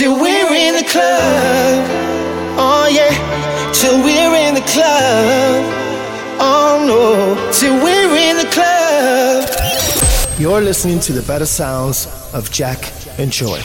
till we're in the club. Oh yeah, till we're in the club. Oh no, till we're in the club. You're listening to the better sounds of Jack and Joy.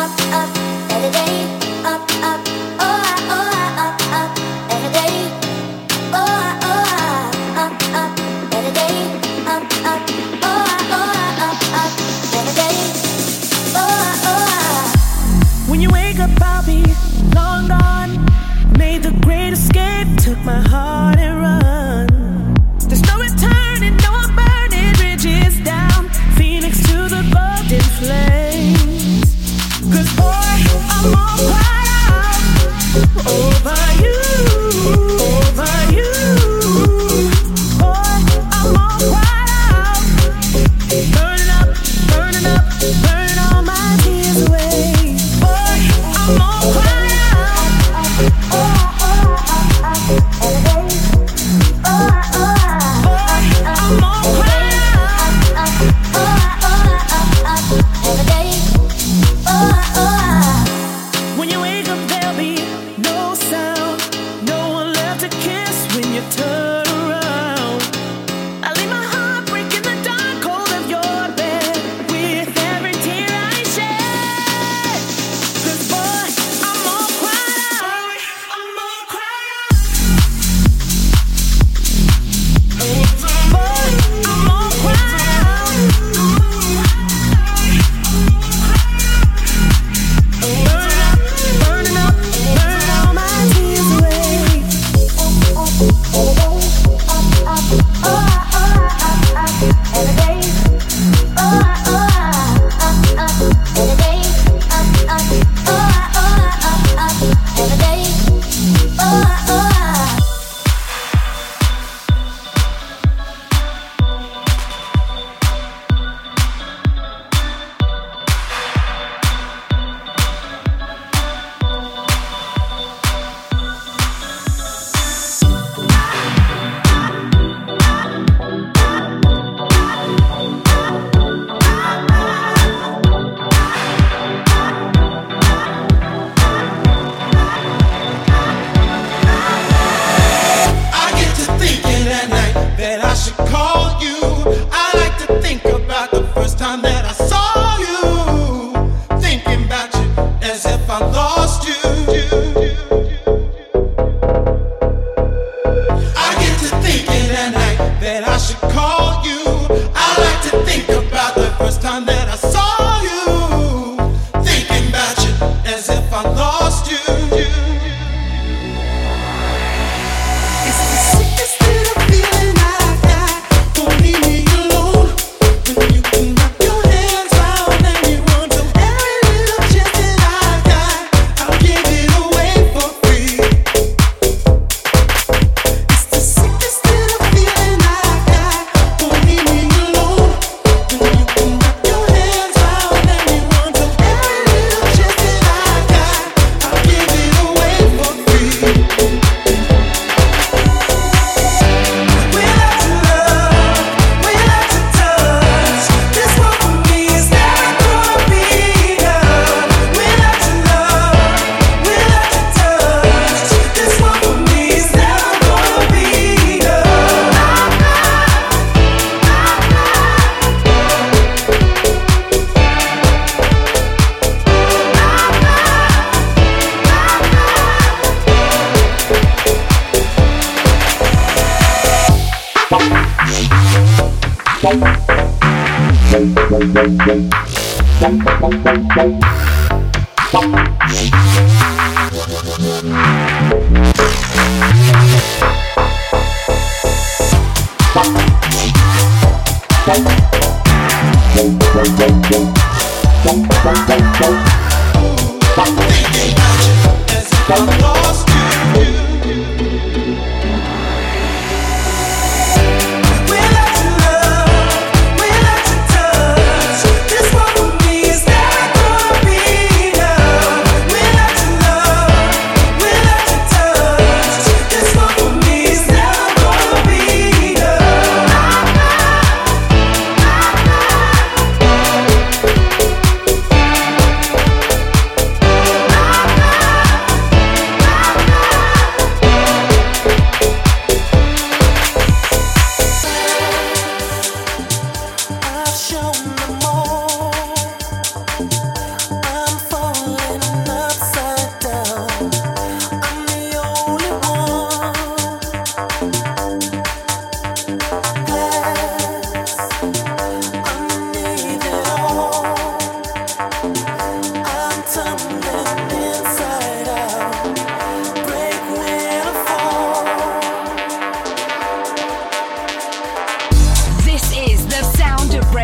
Every day Thank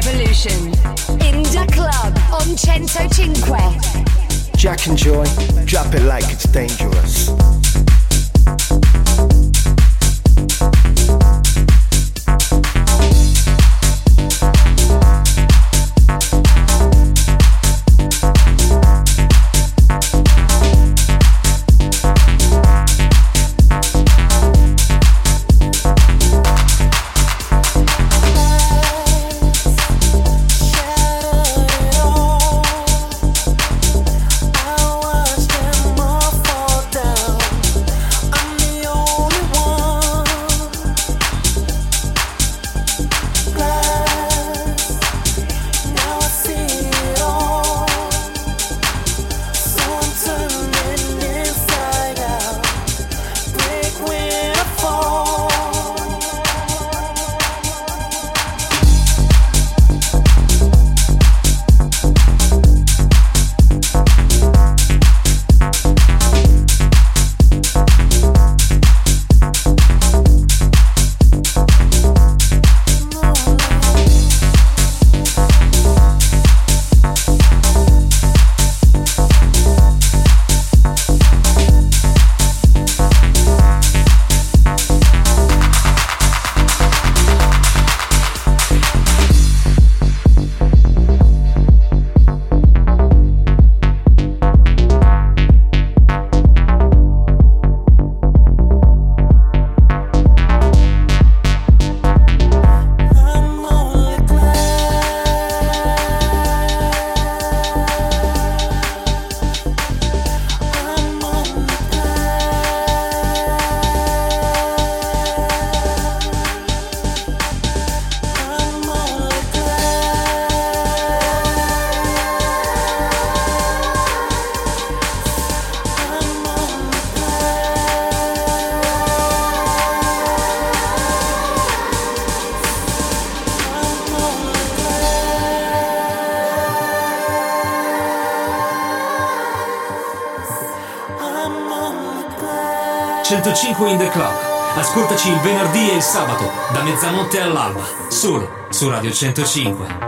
Revolution. Inda Club on Cento Cinque. Jack and Joy, drop it like it's dangerous. 105 in the club. Ascoltaci il venerdì e il sabato, da mezzanotte all'alba, solo su Radio 105.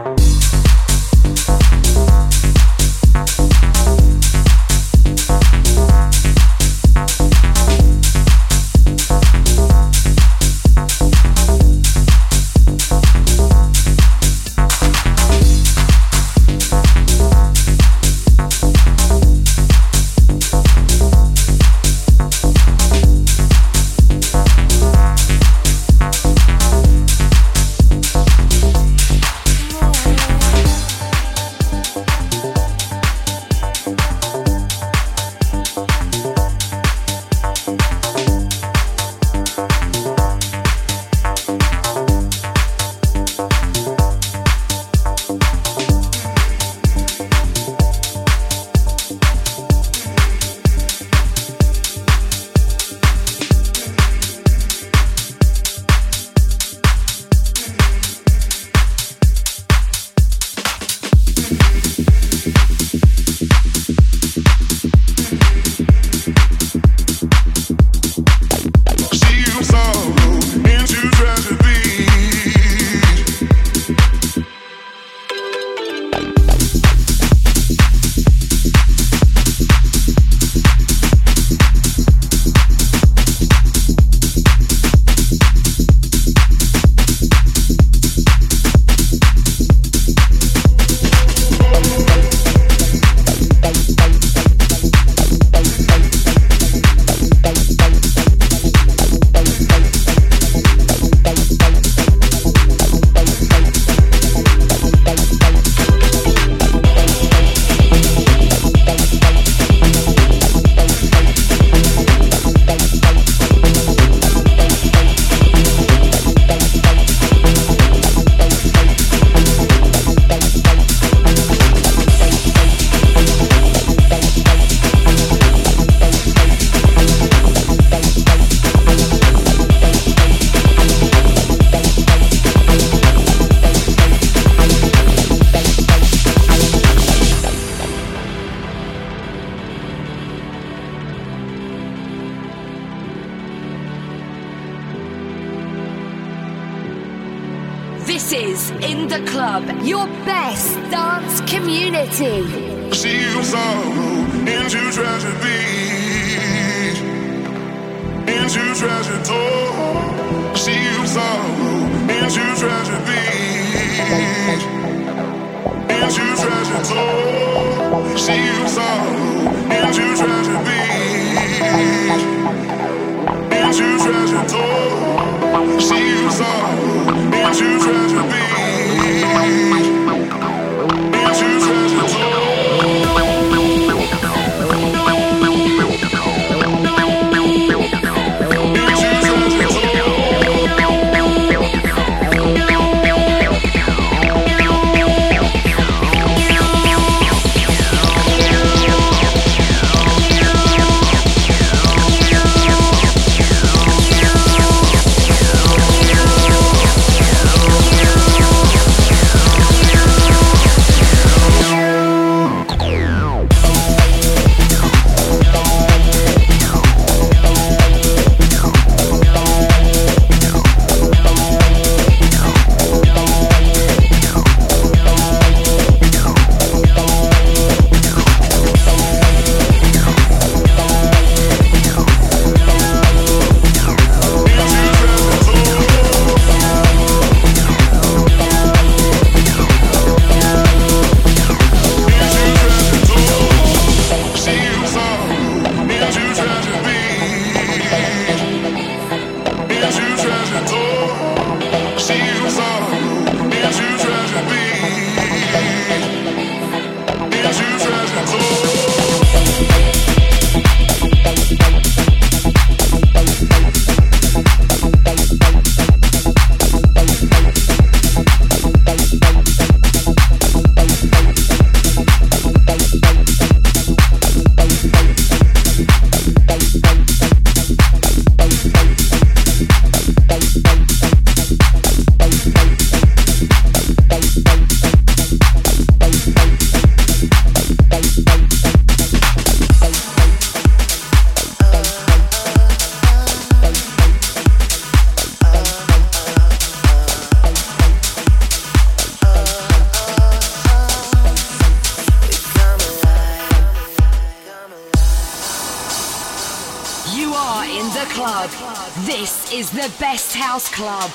Is the best house club.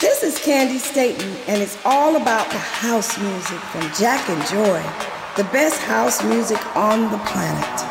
This is Candi Staton, and it's all about the house music from Jack and Joy, the best house music on the planet.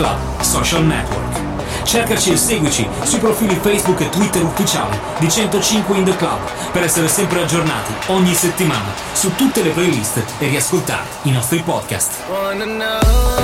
Club Social Network. Cercaci e seguici sui profili Facebook e Twitter ufficiali di 105 in the Club per essere sempre aggiornati ogni settimana su tutte le playlist e riascoltare i nostri podcast.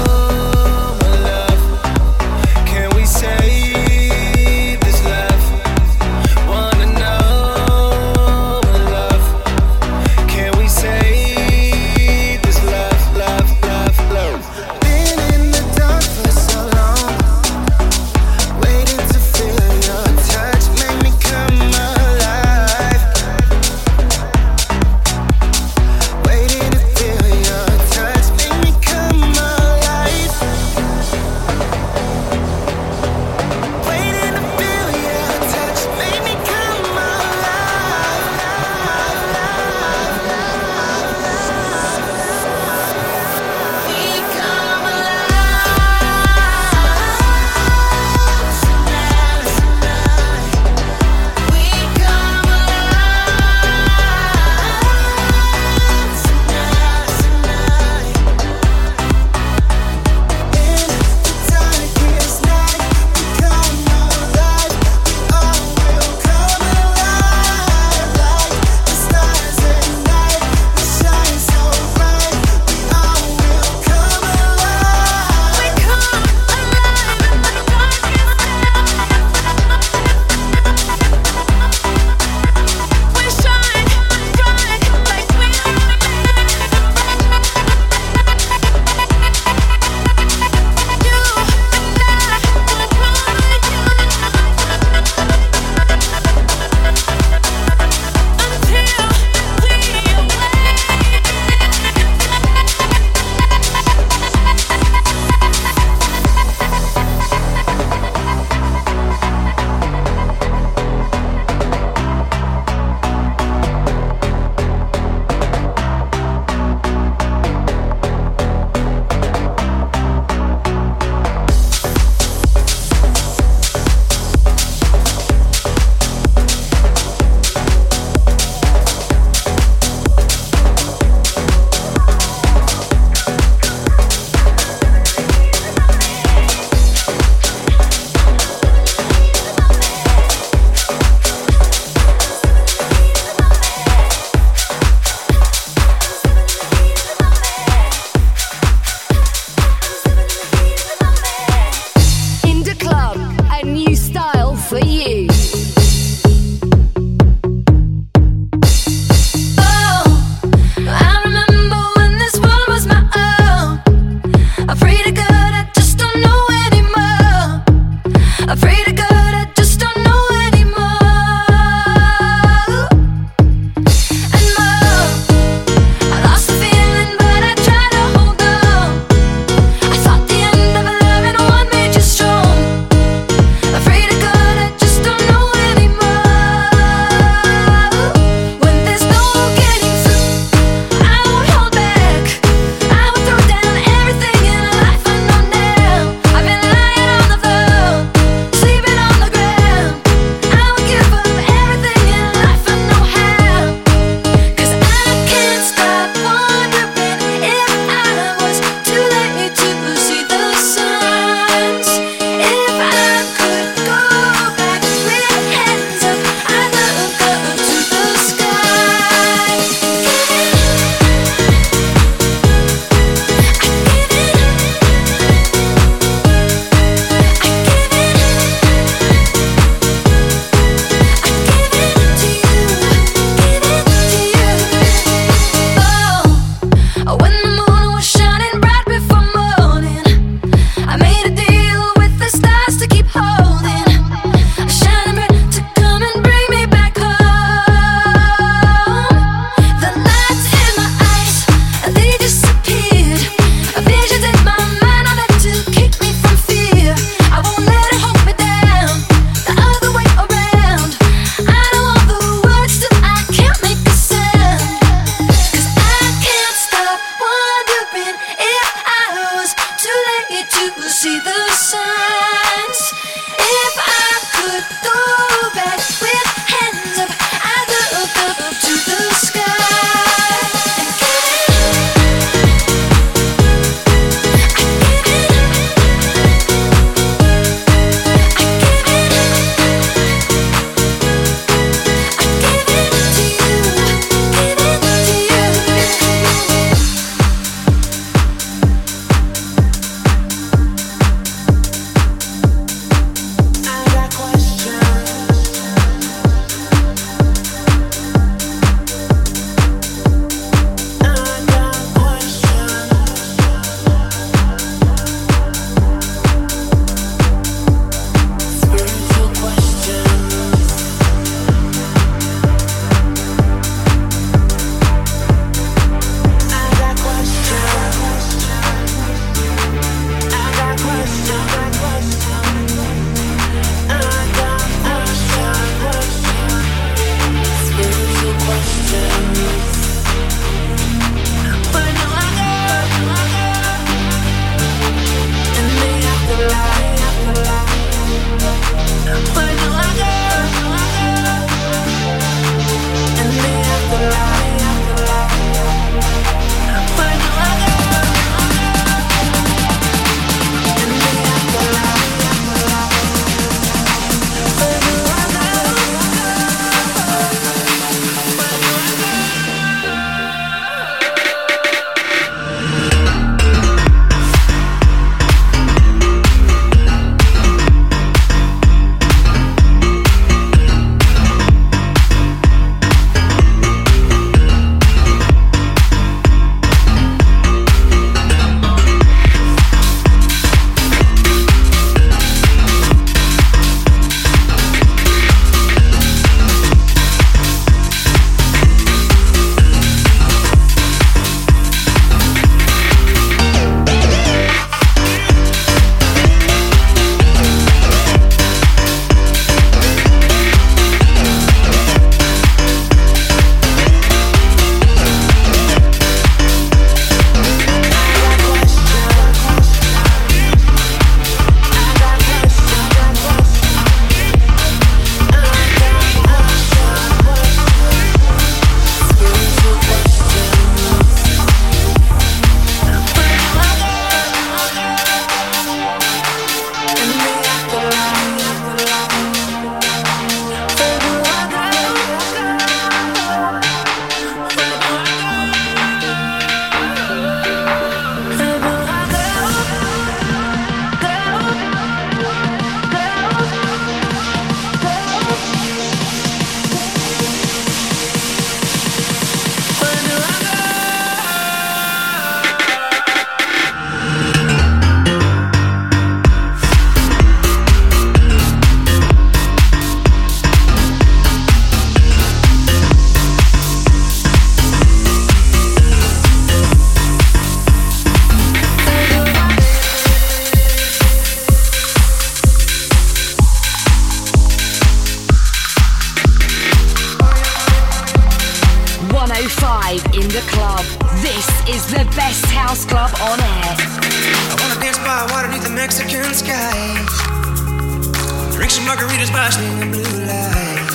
The.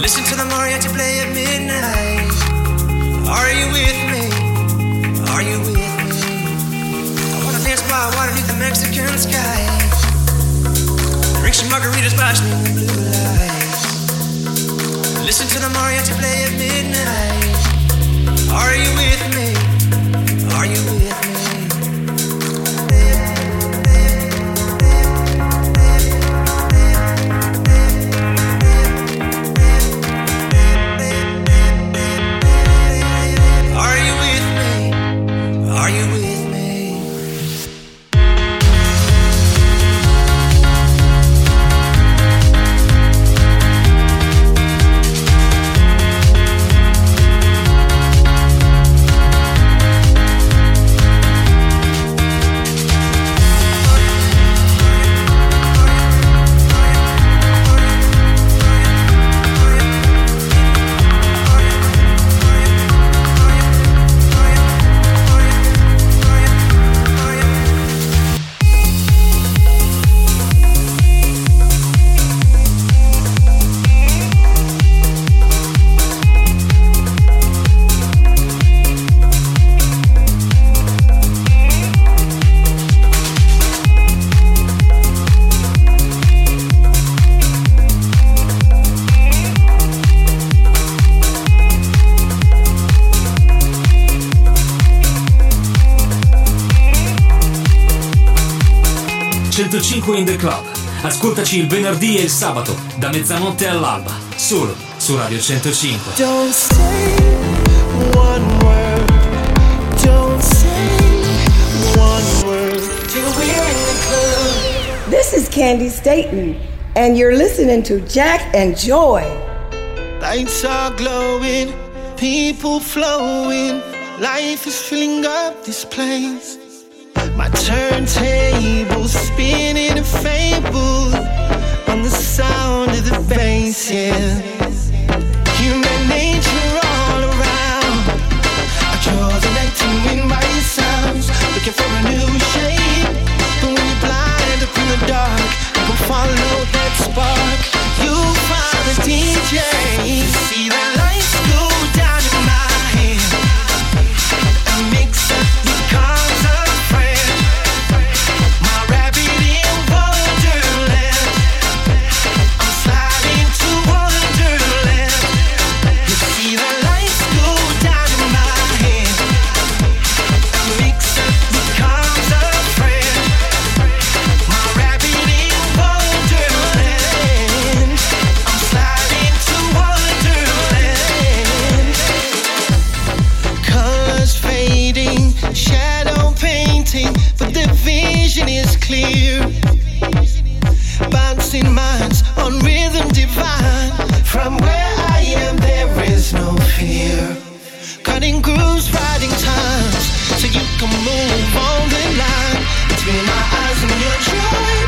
Listen to the mariachi play at midnight. Are you with me? Are you with me? I wanna dance by water beneath the Mexican skies. Drink some margaritas by the blue lights. Listen to the mariachi play at midnight. Are you with me? Are you with me? In the Club. Ascoltaci il venerdì e il sabato, da mezzanotte all'alba, solo su Radio 105. Don't say one word. Don't say one word. Till we're in the club. This is Candy Staten, and you're listening to Jack and Joy. Lights are glowing, people flowing. Life is filling up this place. My turntable spinning a fable on the sound of the bass, yeah. Human nature all around. I sounds, looking for a new. But when in the dark, you will follow that spark. You find the DJ, see the lights From where I am, there is no fear. Cutting grooves, riding times, so you can move on the line. Between my eyes and your joy.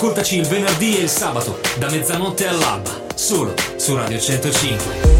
Ascoltaci il venerdì e il sabato da mezzanotte all'alba, solo su Radio 105.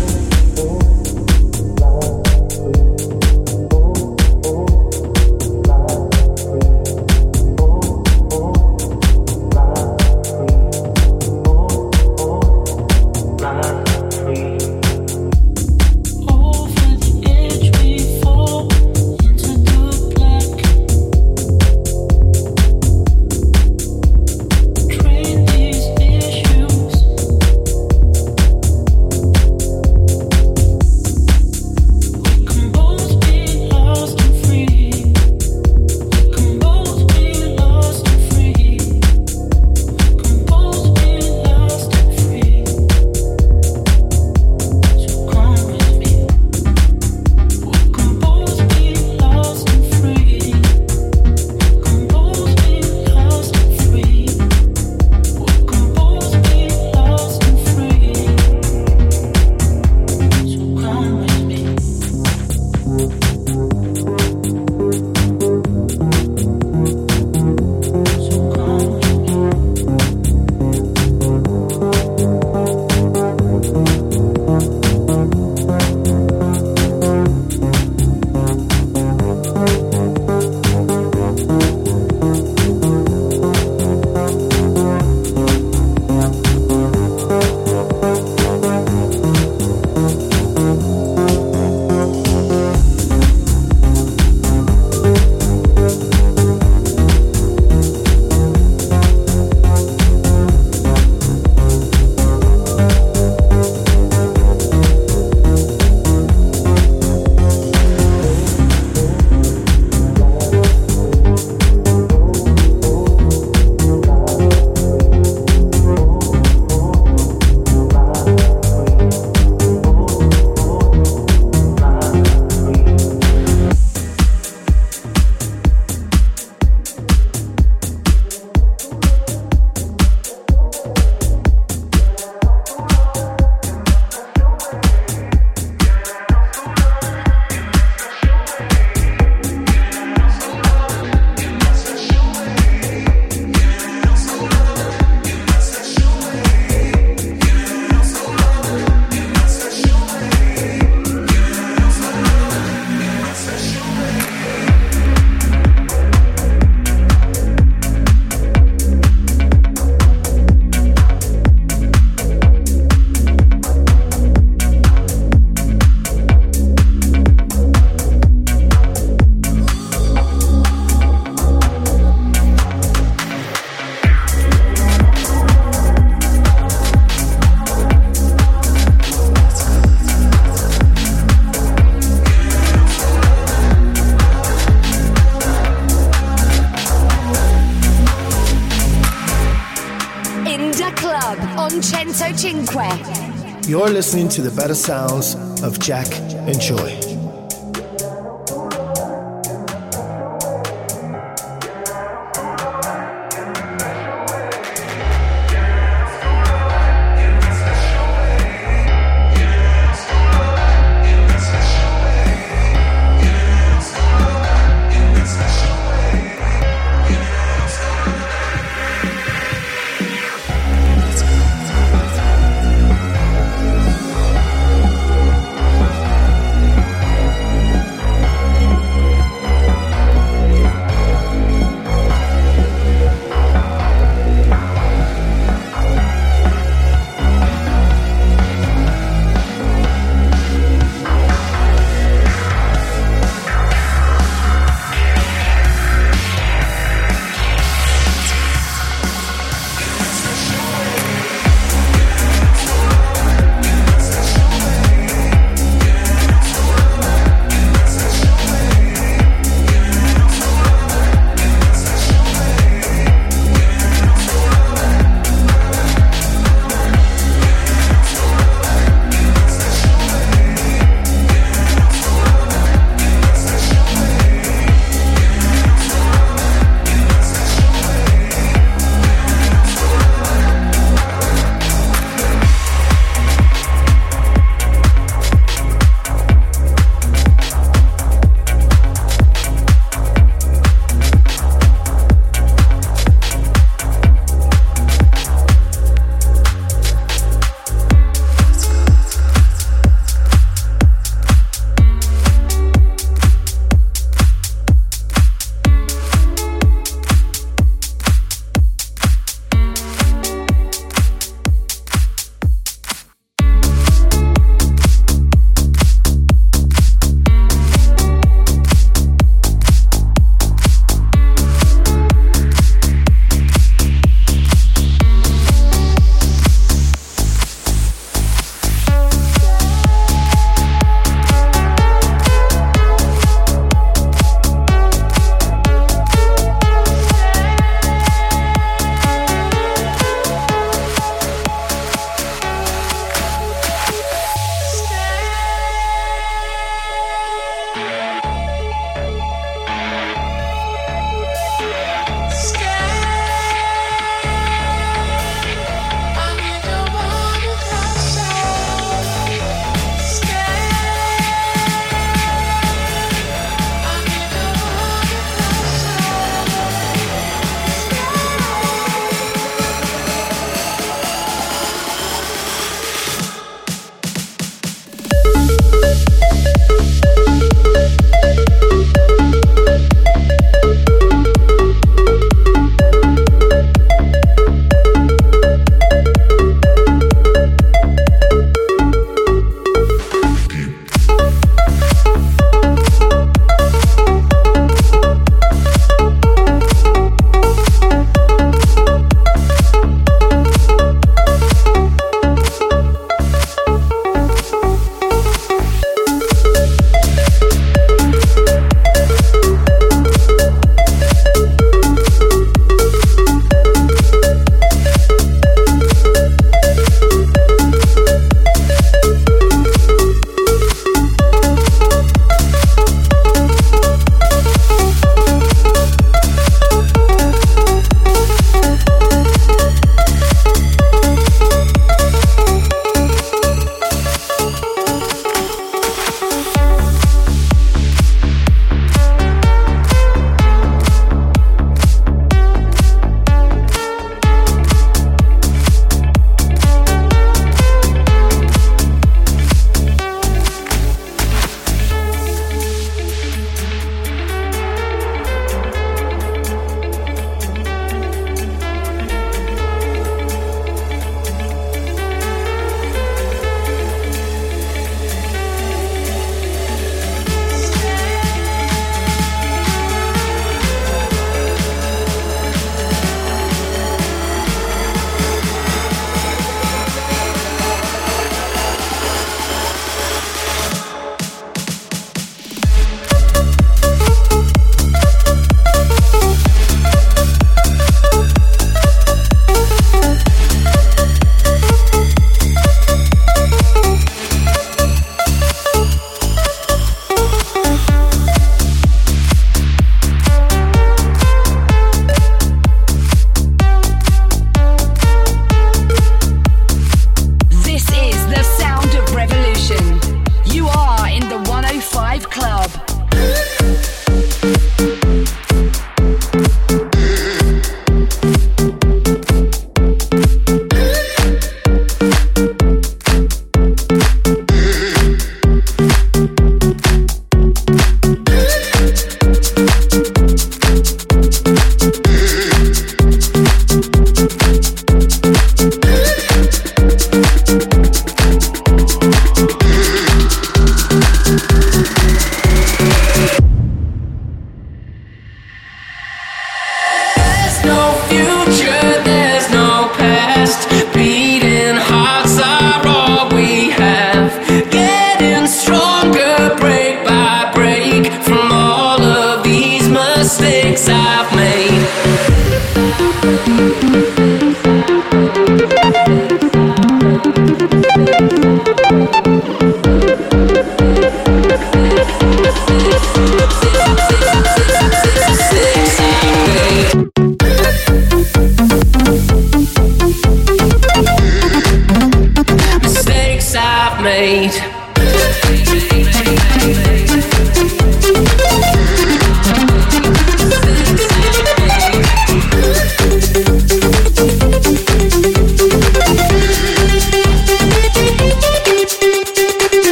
Listening to the better sounds of Jack and Joy.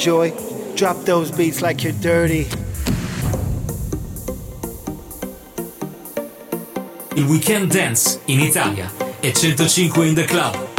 enjoy. Drop those beats like you're dirty. Il weekend dance in Italia e 105 in the club.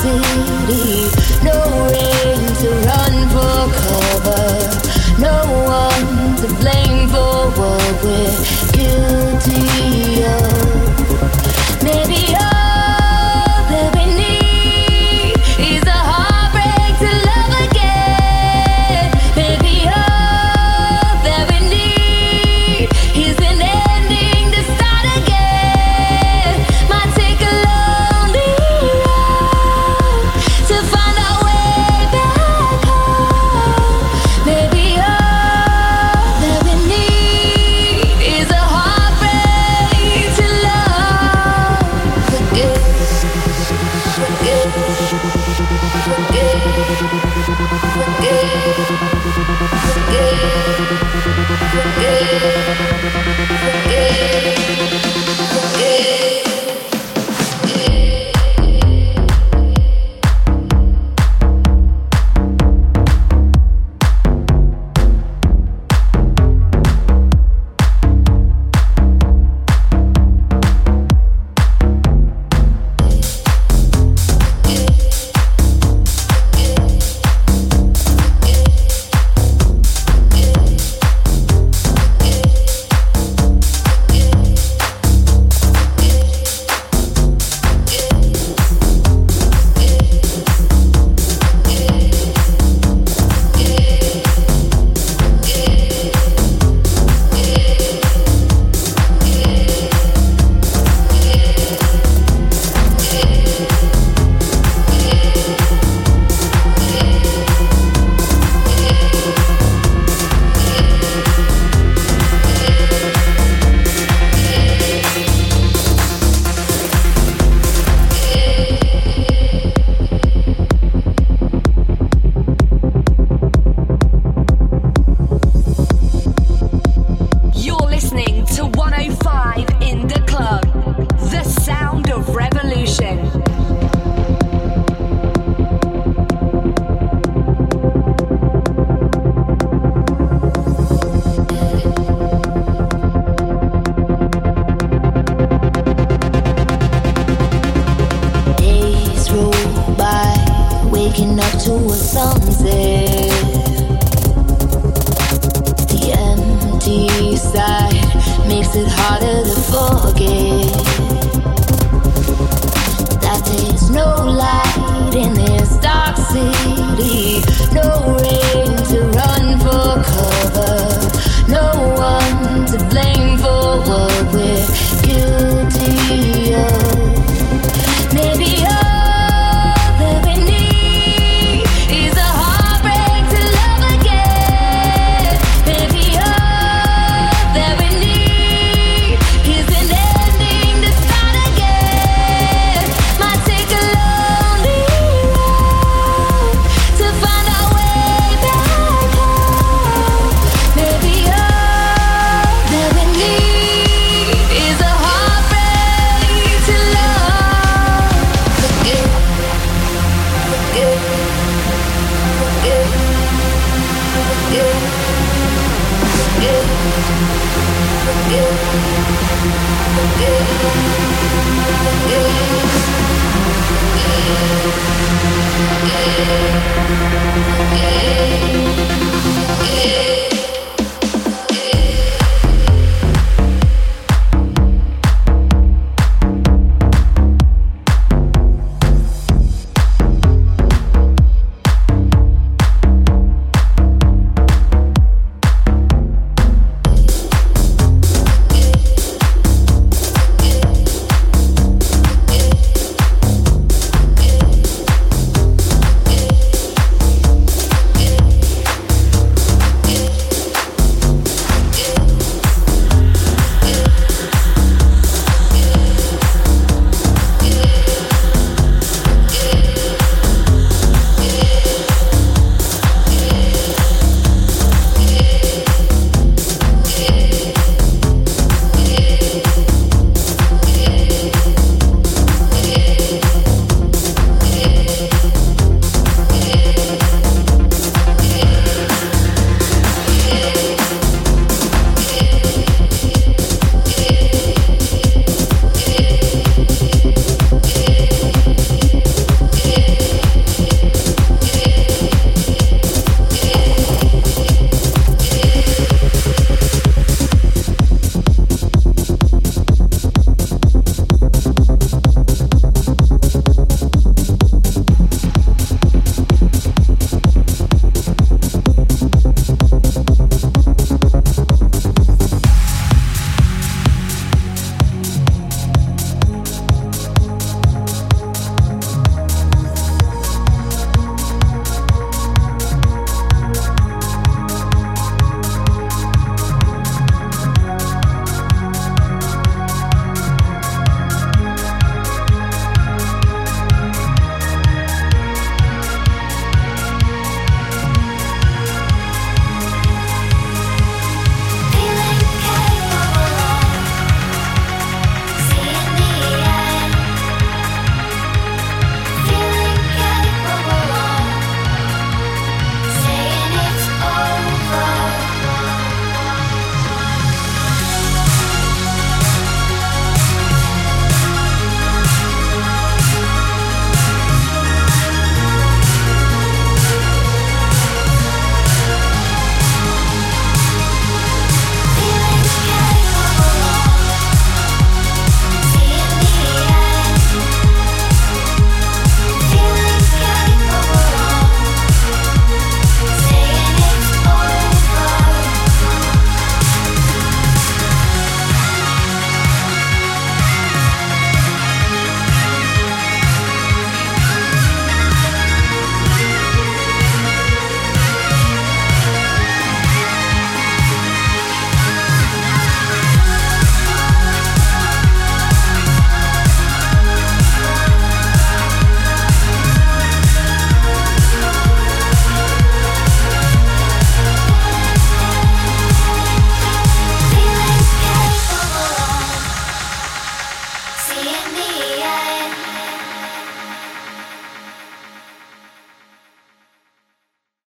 city. No way to run for cover. No one to blame for what we're Yeah.